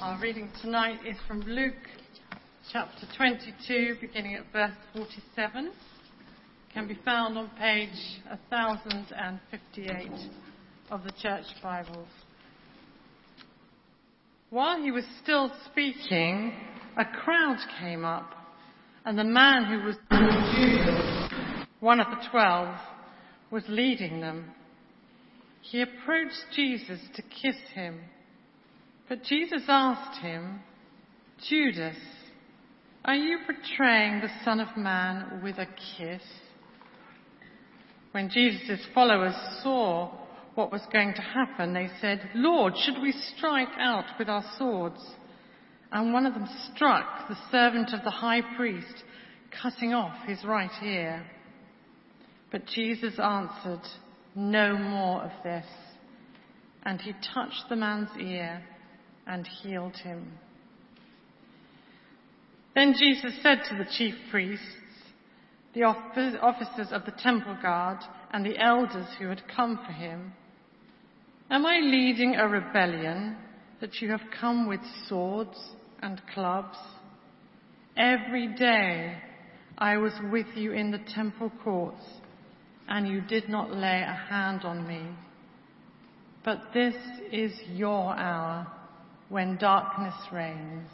Our reading tonight is from Luke chapter 22, beginning at verse 47. It can be found on page 1058 of the Church Bibles. While he was still speaking, a crowd came up, and the man who was one of the twelve, was leading them. He approached Jesus to kiss him. But Jesus asked him, Judas, are you betraying the Son of Man with a kiss? When Jesus' followers saw what was going to happen, they said, Lord, should we strike out with our swords? And one of them struck the servant of the high priest, cutting off his right ear. But Jesus answered, No more of this. And he touched the man's ear and healed him. Then Jesus said to the chief priests, the officers of the temple guard, and the elders who had come for him, Am I leading a rebellion that you have come with swords and clubs? Every day I was with you in the temple courts, and you did not lay a hand on me. But this is your hour when darkness reigns.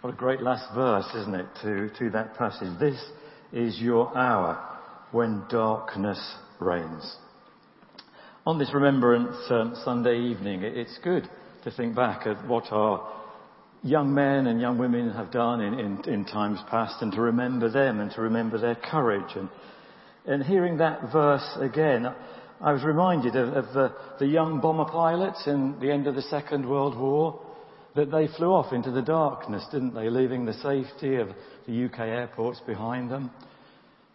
What a great last verse, isn't it, to, to that passage. This is your hour when darkness reigns. On this Remembrance um, Sunday evening, it's good to think back at what our young men and young women have done in, in, in times past and to remember them and to remember their courage. And, and hearing that verse again, I was reminded of, of the, the young bomber pilots in the end of the Second World War, that they flew off into the darkness, didn't they, leaving the safety of the UK airports behind them.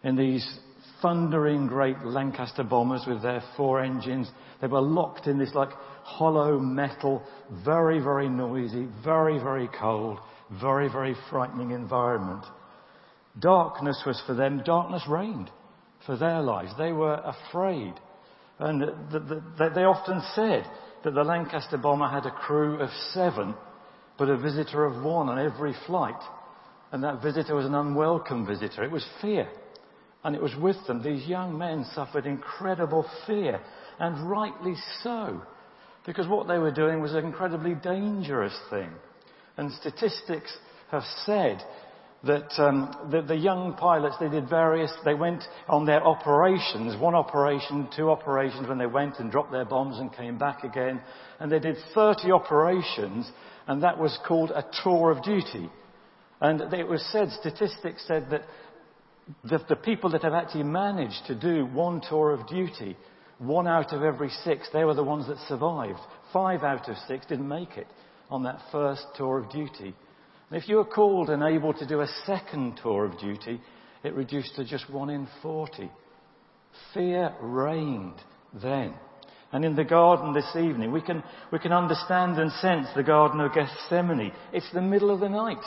In these thundering great Lancaster bombers with their four engines, they were locked in this like hollow metal, very, very noisy, very, very cold, very, very frightening environment. Darkness was for them, darkness reigned for their lives. They were afraid. And the, the, they often said that the Lancaster bomber had a crew of seven, but a visitor of one on every flight. And that visitor was an unwelcome visitor. It was fear. And it was with them. These young men suffered incredible fear, and rightly so, because what they were doing was an incredibly dangerous thing. And statistics have said that um, the, the, young pilots, they did various, they went on their operations, one operation, two operations, when they went and dropped their bombs and came back again. And they did 30 operations, and that was called a tour of duty. And it was said, statistics said that the, the people that have actually managed to do one tour of duty, one out of every six, they were the ones that survived. Five out of six didn't make it on that first tour of duty. If you were called and able to do a second tour of duty, it reduced to just one in 40. Fear reigned then. And in the garden this evening, we can, we can understand and sense the Garden of Gethsemane. It's the middle of the night,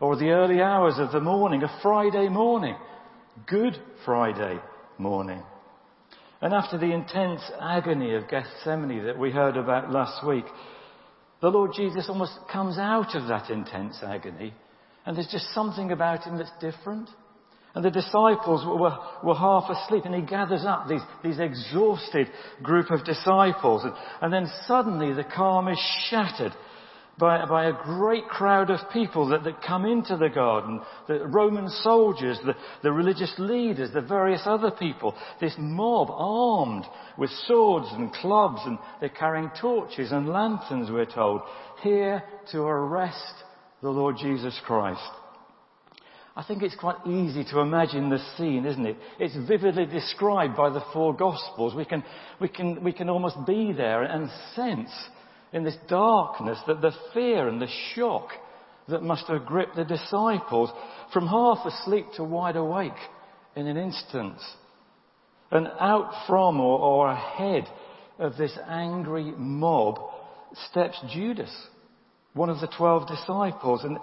or the early hours of the morning, a Friday morning, Good Friday morning. And after the intense agony of Gethsemane that we heard about last week, the Lord Jesus almost comes out of that intense agony, and there's just something about him that's different. And the disciples were, were half asleep, and he gathers up these, these exhausted group of disciples, and, and then suddenly the calm is shattered by, by a great crowd of people that, that come into the garden, the Roman soldiers, the, the religious leaders, the various other people, this mob armed with swords and clubs and they're carrying torches and lanterns, we're told, here to arrest the Lord Jesus Christ. I think it's quite easy to imagine the scene, isn't it? It's vividly described by the four Gospels. We can, we can, we can almost be there and sense in this darkness, that the fear and the shock that must have gripped the disciples from half asleep to wide awake in an instant. And out from or, or ahead of this angry mob steps Judas, one of the twelve disciples. And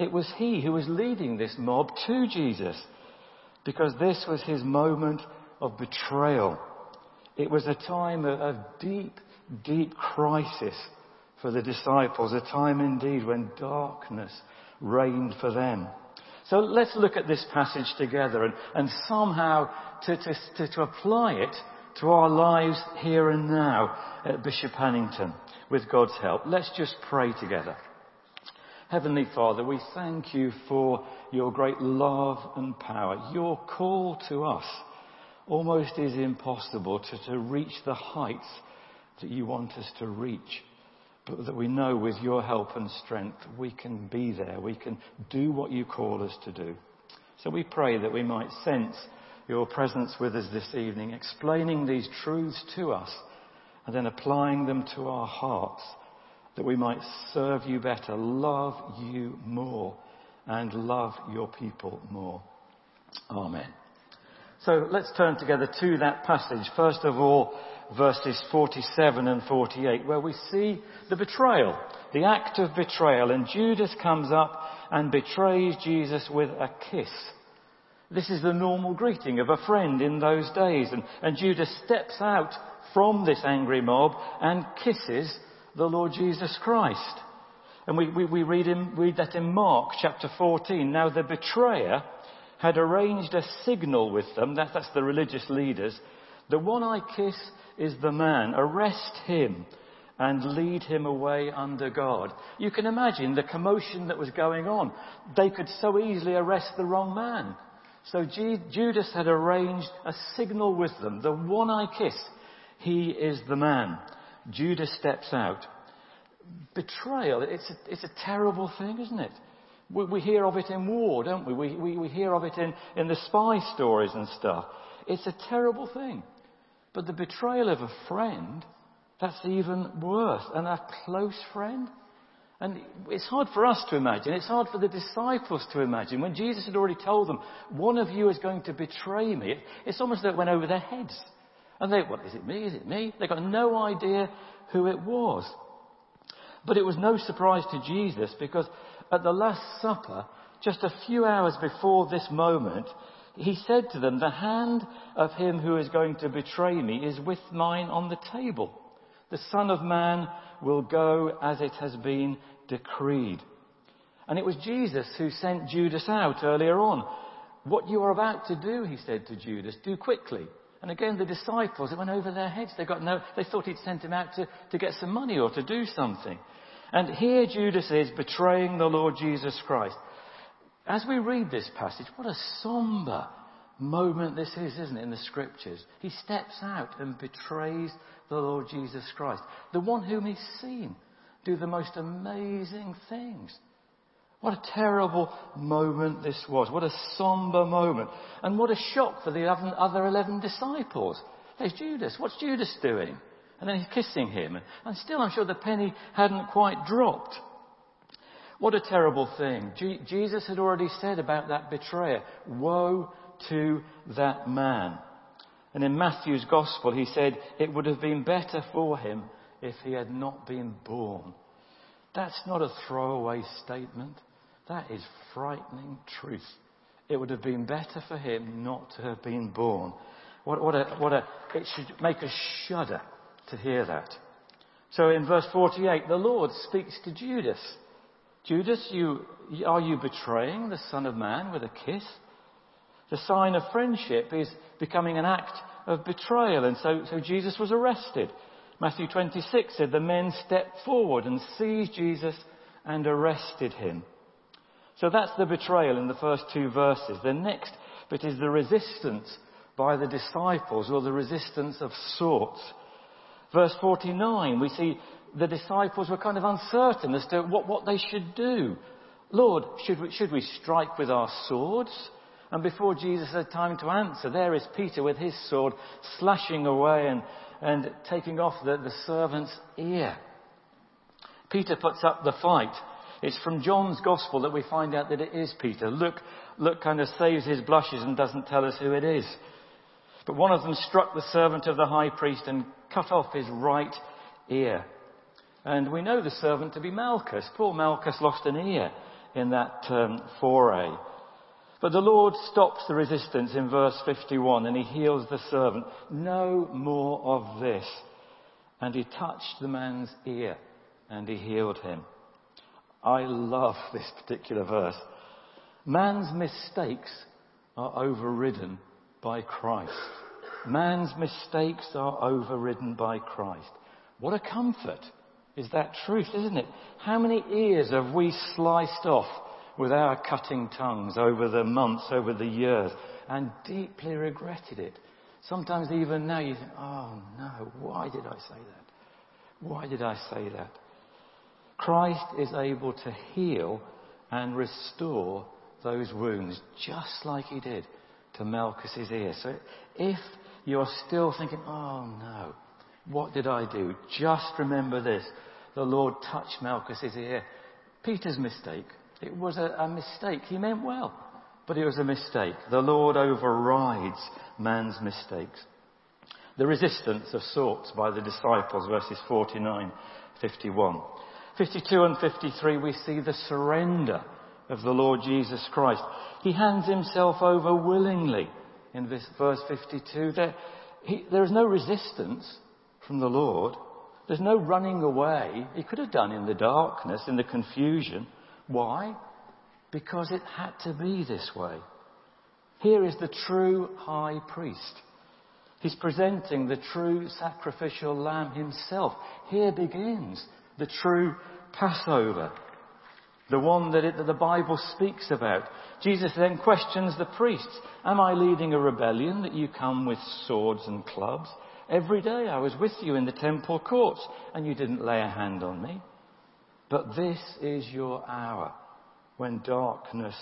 it was he who was leading this mob to Jesus because this was his moment of betrayal. It was a time of, of deep deep crisis for the disciples, a time indeed when darkness reigned for them. So let's look at this passage together and, and somehow to, to, to, apply it to our lives here and now at Bishop Hannington with God's help. Let's just pray together. Heavenly Father, we thank you for your great love and power. Your call to us almost is impossible to, to reach the heights that you want us to reach. But that we know with your help and strength we can be there. We can do what you call us to do. So we pray that we might sense your presence with us this evening, explaining these truths to us and then applying them to our hearts that we might serve you better, love you more, and love your people more. Amen. So let's turn together to that passage. First of all, verses 47 and 48, where we see the betrayal, the act of betrayal, and Judas comes up and betrays Jesus with a kiss. This is the normal greeting of a friend in those days, and, and Judas steps out from this angry mob and kisses the Lord Jesus Christ. And we, we, we read, in, read that in Mark chapter 14. Now the betrayer had arranged a signal with them, that, that's the religious leaders. The one I kiss is the man. Arrest him and lead him away under God. You can imagine the commotion that was going on. They could so easily arrest the wrong man. So G- Judas had arranged a signal with them. The one I kiss, he is the man. Judas steps out. Betrayal, it's a, it's a terrible thing, isn't it? We, we hear of it in war, don't we? We, we? we hear of it in, in the spy stories and stuff. It's a terrible thing. But the betrayal of a friend, that's even worse. And a close friend? And it's hard for us to imagine. It's hard for the disciples to imagine. When Jesus had already told them, one of you is going to betray me, it's almost like it went over their heads. And they, what, is it me? Is it me? They got no idea who it was. But it was no surprise to Jesus because at the Last Supper, just a few hours before this moment, he said to them, The hand of him who is going to betray me is with mine on the table. The Son of Man will go as it has been decreed. And it was Jesus who sent Judas out earlier on. What you are about to do, he said to Judas, do quickly. And again, the disciples, it went over their heads. They got no, they thought he'd sent him out to, to get some money or to do something. And here Judas is betraying the Lord Jesus Christ. As we read this passage, what a somber moment this is, isn't it, in the scriptures? He steps out and betrays the Lord Jesus Christ, the one whom he's seen do the most amazing things. What a terrible moment this was. What a somber moment. And what a shock for the other 11 disciples. There's Judas. What's Judas doing? And then he's kissing him. And still, I'm sure the penny hadn't quite dropped. What a terrible thing. Jesus had already said about that betrayer, woe to that man. And in Matthew's gospel, he said, it would have been better for him if he had not been born. That's not a throwaway statement. That is frightening truth. It would have been better for him not to have been born. What, what, a, what a, it should make us shudder to hear that. So in verse 48, the Lord speaks to Judas. Judas, you, are you betraying the Son of Man with a kiss? The sign of friendship is becoming an act of betrayal, and so, so Jesus was arrested. Matthew 26 said the men stepped forward and seized Jesus and arrested him. So that's the betrayal in the first two verses. The next bit is the resistance by the disciples or the resistance of sorts. Verse 49, we see the disciples were kind of uncertain as to what, what they should do. Lord, should we, should we strike with our swords? And before Jesus had time to answer, there is Peter with his sword slashing away and, and taking off the, the servant's ear. Peter puts up the fight it's from John's Gospel that we find out that it is Peter. Luke, Luke kind of saves his blushes and doesn't tell us who it is. But one of them struck the servant of the high priest and cut off his right ear. And we know the servant to be Malchus. Poor Malchus lost an ear in that um, foray. But the Lord stops the resistance in verse 51 and he heals the servant. No more of this. and he touched the man's ear and he healed him. I love this particular verse. Man's mistakes are overridden by Christ. Man's mistakes are overridden by Christ. What a comfort is that truth, isn't it? How many ears have we sliced off with our cutting tongues over the months, over the years, and deeply regretted it? Sometimes even now you think, oh no, why did I say that? Why did I say that? Christ is able to heal and restore those wounds just like he did to Malchus's ear. So if you're still thinking, oh no, what did I do? Just remember this. The Lord touched Malchus's ear. Peter's mistake. It was a, a mistake. He meant well, but it was a mistake. The Lord overrides man's mistakes. The resistance of sorts by the disciples, verses 49, 51. 52 and 53, we see the surrender of the Lord Jesus Christ. He hands himself over willingly in this verse 52. There, he, there is no resistance from the Lord. There's no running away. He could have done in the darkness, in the confusion. Why? Because it had to be this way. Here is the true high priest. He's presenting the true sacrificial lamb himself. Here begins the true Passover. The one that, it, that, the Bible speaks about. Jesus then questions the priests. Am I leading a rebellion that you come with swords and clubs? Every day I was with you in the temple courts and you didn't lay a hand on me. But this is your hour when darkness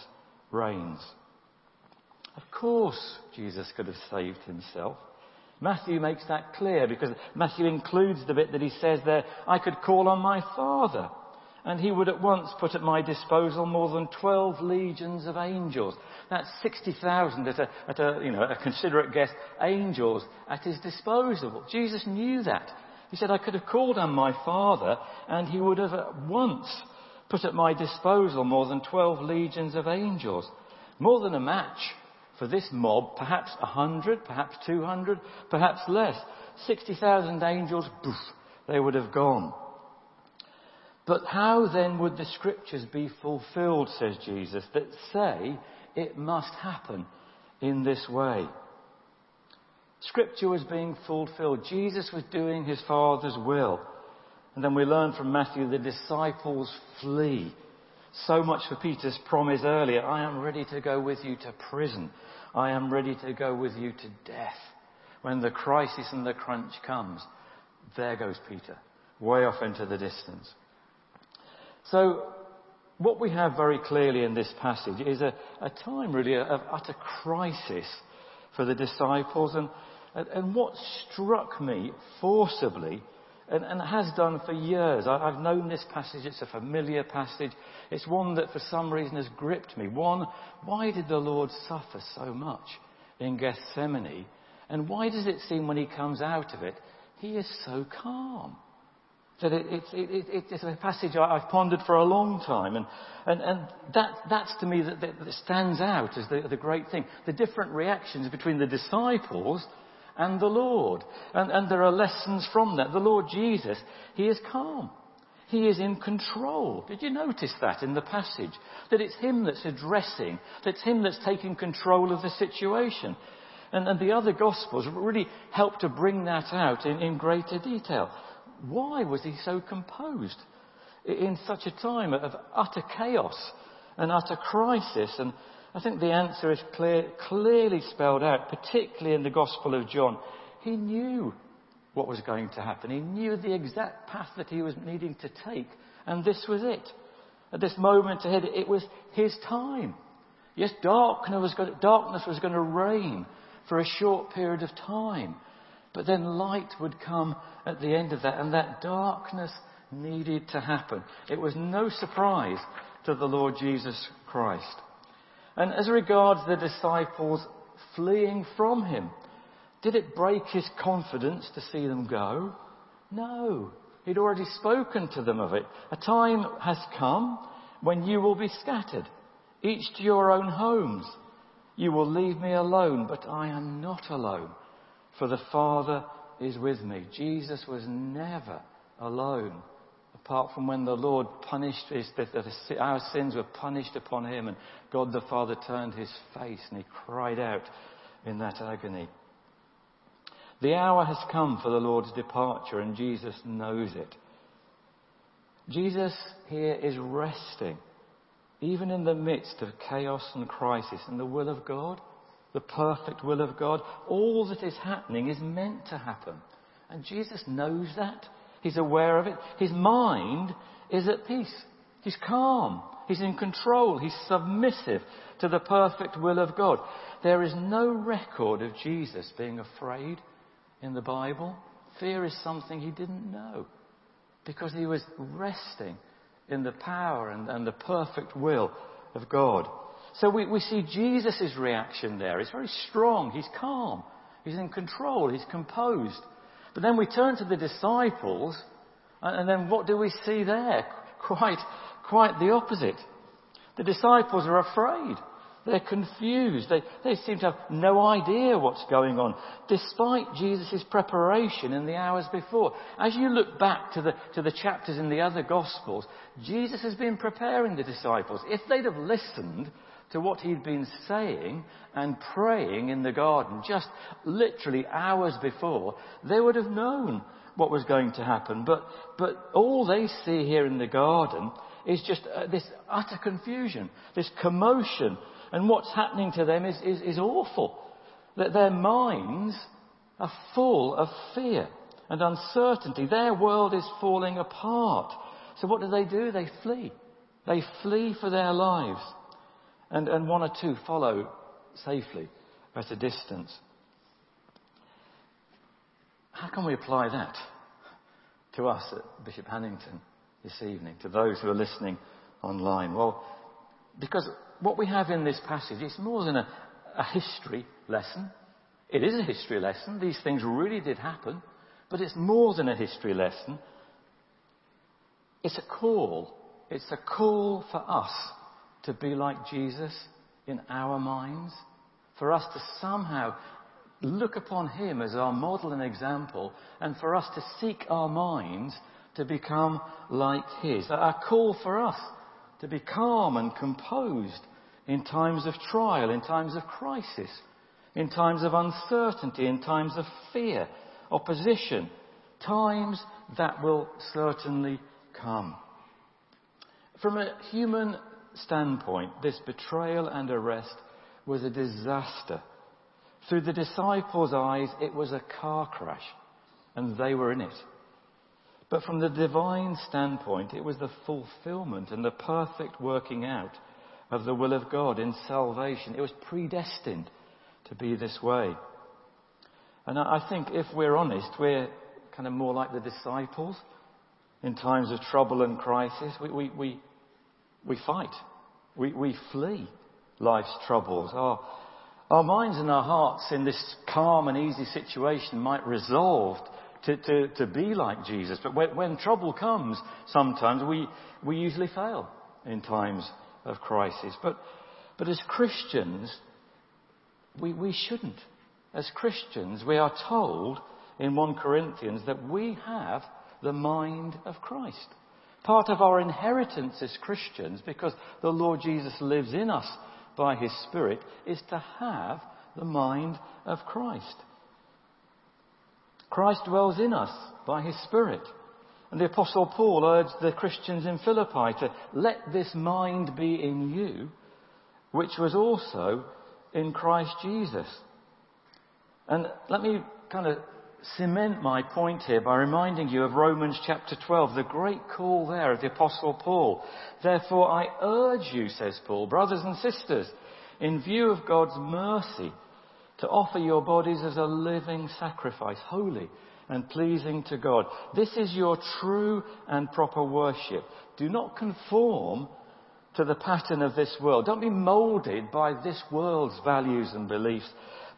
reigns. Of course, Jesus could have saved himself. Matthew makes that clear because Matthew includes the bit that he says there, I could call on my Father and he would at once put at my disposal more than 12 legions of angels. That's 60,000 at a, at a, you know, a considerate guess, angels at his disposal. Jesus knew that. He said, I could have called on my Father and he would have at once put at my disposal more than 12 legions of angels. More than a match for this mob, perhaps 100, perhaps 200, perhaps less. 60,000 angels, poof, they would have gone. But how then would the scriptures be fulfilled, says Jesus, that say it must happen in this way? Scripture was being fulfilled. Jesus was doing his Father's will. And then we learn from Matthew the disciples flee. So much for Peter's promise earlier. I am ready to go with you to prison. I am ready to go with you to death. When the crisis and the crunch comes, there goes Peter, way off into the distance. So, what we have very clearly in this passage is a, a time really of utter crisis for the disciples. And, and what struck me forcibly, and, and has done for years, I, I've known this passage, it's a familiar passage, it's one that for some reason has gripped me. One, why did the Lord suffer so much in Gethsemane? And why does it seem when he comes out of it, he is so calm? That it, it, it, it's a passage I've pondered for a long time, and, and, and that, that's to me that, that, stands out as the, the great thing. The different reactions between the disciples and the Lord. And, and there are lessons from that. The Lord Jesus, He is calm. He is in control. Did you notice that in the passage? That it's Him that's addressing, that it's Him that's taking control of the situation. And, and the other Gospels really help to bring that out in, in greater detail. Why was he so composed in such a time of utter chaos and utter crisis? And I think the answer is clear, clearly spelled out, particularly in the Gospel of John. He knew what was going to happen. He knew the exact path that he was needing to take. And this was it. At this moment ahead, it was his time. Yes, darkness was going to, darkness was going to reign for a short period of time. But then light would come at the end of that, and that darkness needed to happen. It was no surprise to the Lord Jesus Christ. And as regards the disciples fleeing from him, did it break his confidence to see them go? No. He'd already spoken to them of it. A time has come when you will be scattered, each to your own homes. You will leave me alone, but I am not alone for the Father is with me. Jesus was never alone, apart from when the Lord punished his, our sins were punished upon him, and God the Father turned his face and he cried out in that agony. The hour has come for the Lord's departure, and Jesus knows it. Jesus here is resting, even in the midst of chaos and crisis, and the will of God, the perfect will of God. All that is happening is meant to happen. And Jesus knows that. He's aware of it. His mind is at peace. He's calm. He's in control. He's submissive to the perfect will of God. There is no record of Jesus being afraid in the Bible. Fear is something he didn't know because he was resting in the power and, and the perfect will of God. So we, we see Jesus' reaction there. He's very strong. He's calm. He's in control. He's composed. But then we turn to the disciples, and, and then what do we see there? Quite, quite the opposite. The disciples are afraid. They're confused. They, they seem to have no idea what's going on, despite Jesus' preparation in the hours before. As you look back to the, to the chapters in the other Gospels, Jesus has been preparing the disciples. If they'd have listened to what he'd been saying and praying in the garden just literally hours before, they would have known what was going to happen. But, but all they see here in the garden is just uh, this utter confusion, this commotion, and what's happening to them is, is, is awful. That their minds are full of fear and uncertainty. Their world is falling apart. So what do they do? They flee. They flee for their lives. And, and one or two follow safely at a distance. How can we apply that to us at Bishop Hannington this evening, to those who are listening online? Well, because what we have in this passage is more than a, a history lesson. It is a history lesson. These things really did happen. But it's more than a history lesson. It's a call. It's a call for us to be like Jesus in our minds. For us to somehow look upon Him as our model and example. And for us to seek our minds to become like His. A call for us to be calm and composed in times of trial, in times of crisis, in times of uncertainty, in times of fear, opposition, times that will certainly come. From a human standpoint, this betrayal and arrest was a disaster. Through the disciples' eyes, it was a car crash, and they were in it. But from the divine standpoint, it was the fulfillment and the perfect working out of the will of God in salvation. It was predestined to be this way. And I think if we're honest, we're kind of more like the disciples in times of trouble and crisis. We, we, we, we fight. We, we flee life's troubles. Our, our minds and our hearts in this calm and easy situation might resolve to, to, to be like Jesus. But when, when trouble comes, sometimes we, we usually fail in times of crisis. But, but as Christians, we, we shouldn't. As Christians, we are told in 1 Corinthians that we have the mind of Christ. Part of our inheritance as Christians, because the Lord Jesus lives in us by His Spirit, is to have the mind of Christ. Christ dwells in us by his Spirit. And the Apostle Paul urged the Christians in Philippi to let this mind be in you, which was also in Christ Jesus. And let me kind of cement my point here by reminding you of Romans chapter 12, the great call there of the Apostle Paul. Therefore I urge you, says Paul, brothers and sisters, in view of God's mercy, to offer your bodies as a living sacrifice, holy and pleasing to God. This is your true and proper worship. Do not conform to the pattern of this world. Don't be molded by this world's values and beliefs,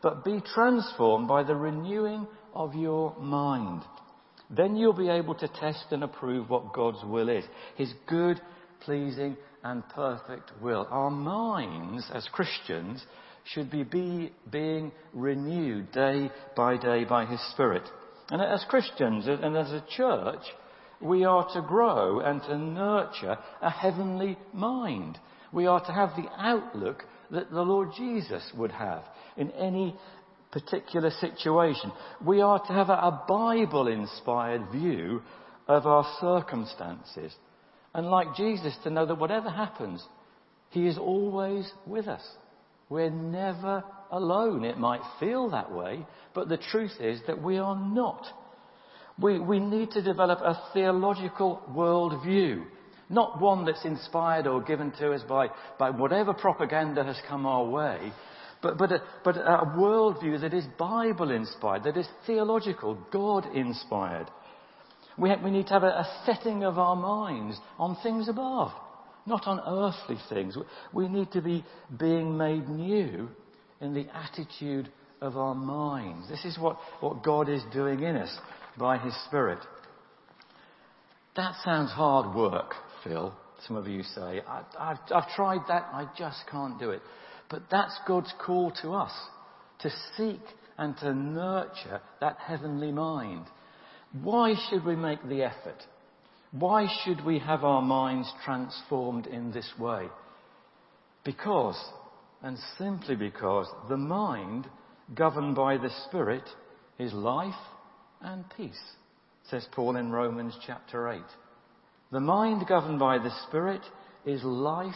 but be transformed by the renewing of your mind. Then you'll be able to test and approve what God's will is. His good, pleasing, and perfect will. Our minds as Christians should be, be being renewed day by day by His Spirit. And as Christians and as a church, we are to grow and to nurture a heavenly mind. We are to have the outlook that the Lord Jesus would have in any particular situation. We are to have a Bible inspired view of our circumstances. And like Jesus, to know that whatever happens, He is always with us. We're never alone. It might feel that way, but the truth is that we are not. We, we need to develop a theological worldview, not one that's inspired or given to us by, by whatever propaganda has come our way, but, but, a, but a worldview that is Bible inspired, that is theological, God inspired. We, we need to have a, a setting of our minds on things above, not on earthly things. We need to be being made new in the attitude of our minds. This is what, what God is doing in us by His Spirit. That sounds hard work, Phil. Some of you say, I, have I've tried that, I just can't do it. But that's God's call to us to seek and to nurture that heavenly mind. Why should we make the effort? Why should we have our minds transformed in this way? Because, and simply because, the mind governed by the Spirit is life and peace, says Paul in Romans chapter 8. The mind governed by the Spirit is life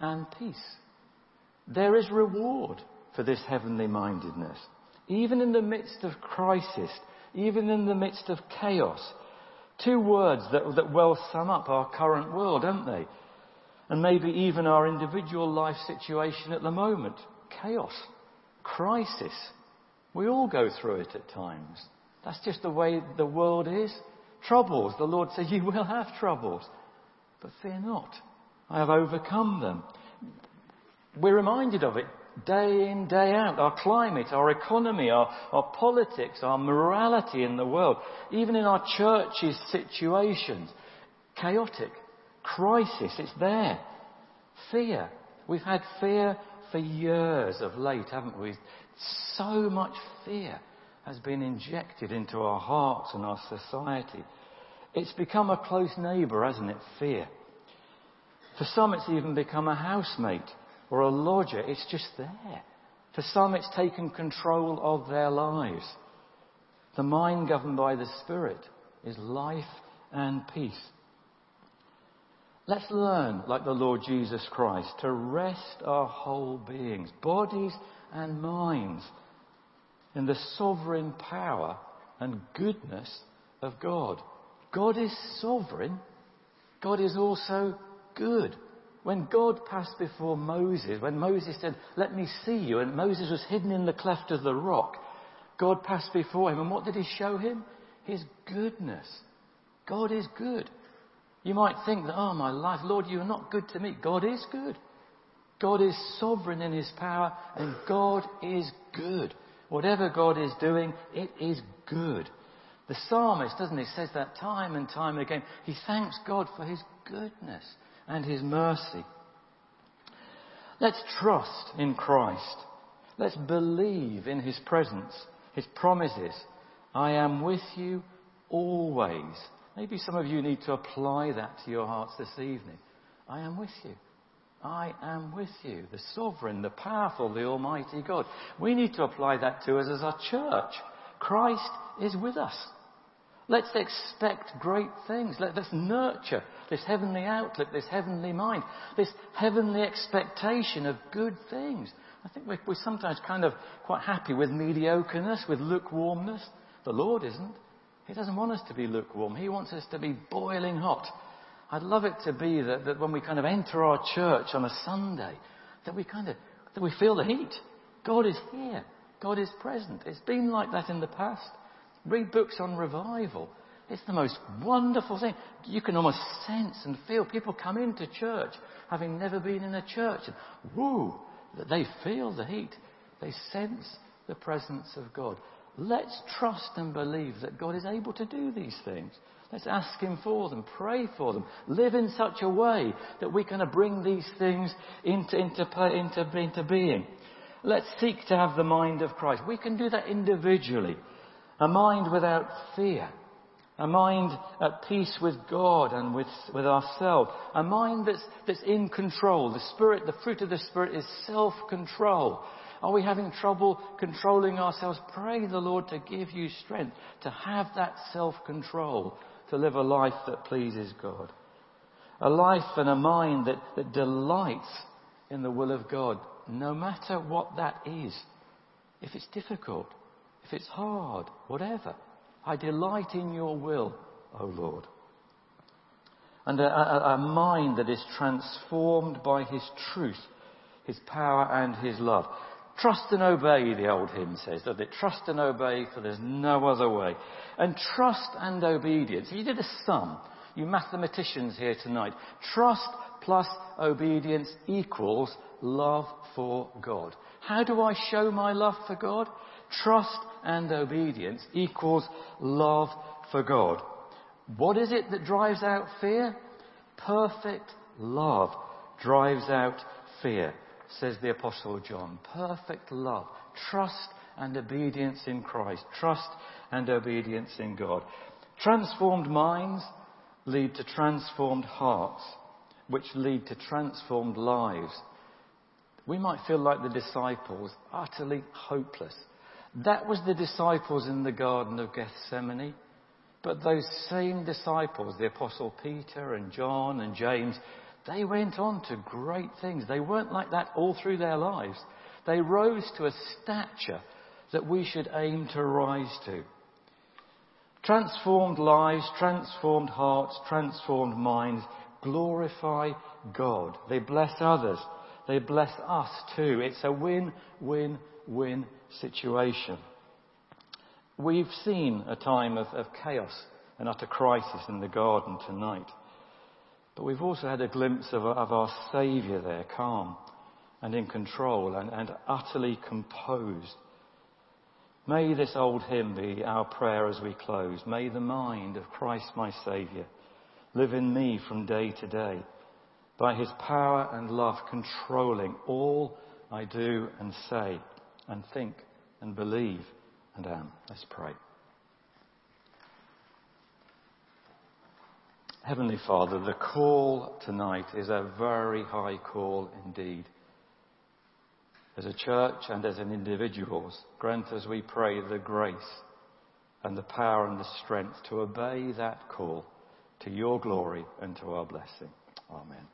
and peace. There is reward for this heavenly mindedness. Even in the midst of crisis, even in the midst of chaos. Two words that, that well sum up our current world, don't they? And maybe even our individual life situation at the moment. Chaos. Crisis. We all go through it at times. That's just the way the world is. Troubles. The Lord said, You will have troubles. But fear not. I have overcome them. We're reminded of it day in, day out. Our climate, our economy, our, our politics, our morality in the world, even in our churches' situations. Chaotic. Crisis. It's there. Fear. We've had fear for years of late, haven't we? So much fear has been injected into our hearts and our society. It's become a close neighbour, hasn't it? Fear. For some, it's even become a housemate or a lodger. It's just there. For some, it's taken control of their lives. The mind governed by the Spirit is life and peace. Let's learn, like the Lord Jesus Christ, to rest our whole beings, bodies and minds, in the sovereign power and goodness of God. God is sovereign. God is also good. When God passed before Moses, when Moses said, Let me see you, and Moses was hidden in the cleft of the rock, God passed before him, and what did he show him? His goodness. God is good. You might think that, oh, my life, Lord, you are not good to me. God is good. God is sovereign in his power, and God is good. Whatever God is doing, it is good. The psalmist, doesn't he, says that time and time again. He thanks God for his goodness and his mercy. Let's trust in Christ. Let's believe in his presence, his promises. I am with you always. Maybe some of you need to apply that to your hearts this evening. I am with you. I am with you. The sovereign, the powerful, the almighty God. We need to apply that to us as our church. Christ is with us. Let's expect great things. Let, us nurture this heavenly outlook, this heavenly mind, this heavenly expectation of good things. I think we're, we're sometimes kind of quite happy with mediocreness, with lukewarmness. The Lord isn't. He doesn't want us to be lukewarm. He wants us to be boiling hot. I'd love it to be that, that when we kind of enter our church on a Sunday, that we kind of, that we feel the heat. God is here. God is present. It's been like that in the past. Read books on revival. It's the most wonderful thing. You can almost sense and feel people come into church having never been in a church and that they feel the heat. They sense the presence of God. Let's trust and believe that God is able to do these things. Let's ask Him for them, pray for them, live in such a way that we can bring these things into, into, into, into being. Let's seek to have the mind of Christ. We can do that individually. A mind without fear. A mind at peace with God and with, with ourselves. A mind that's, that's in control. The Spirit, the fruit of the Spirit is self-control. Are we having trouble controlling ourselves? Pray the Lord to give you strength to have that self-control, to live a life that pleases God. A life and a mind that, that delights in the will of God, no matter what that is. If it's difficult, if it's hard, whatever. I delight in your will, O Lord. And a, a, a mind that is transformed by his truth, his power and his love. Trust and obey, the old hymn says, does it? Trust and obey, for there's no other way. And trust and obedience. If you did a sum, you mathematicians here tonight, trust plus obedience equals love for God. How do I show my love for God? Trust and obedience equals love for God. What is it that drives out fear? Perfect love drives out fear, says the Apostle John. Perfect love. Trust and obedience in Christ. Trust and obedience in God. Transformed minds lead to transformed hearts, which lead to transformed lives. We might feel like the disciples, utterly hopeless. That was the disciples in the Garden of Gethsemane. But those same disciples, the Apostle Peter and John and James, they went on to great things. They weren't like that all through their lives. They rose to a stature that we should aim to rise to. Transformed lives, transformed hearts, transformed minds glorify God. They bless others. They bless us too. It's a win, win, win situation. We've seen a time of, of chaos and utter crisis in the garden tonight. But we've also had a glimpse of, of our Saviour there, calm and in control and, and utterly composed. May this old hymn be our prayer as we close. May the mind of Christ my Saviour live in me from day to day, by his power and love controlling all I do and say and think and believe and am. Let's pray. Heavenly Father, the call tonight is a very high call indeed. As a church and as an individuals, grant us, we pray, the grace and the power and the strength to obey that call to your glory and to our blessing. Amen.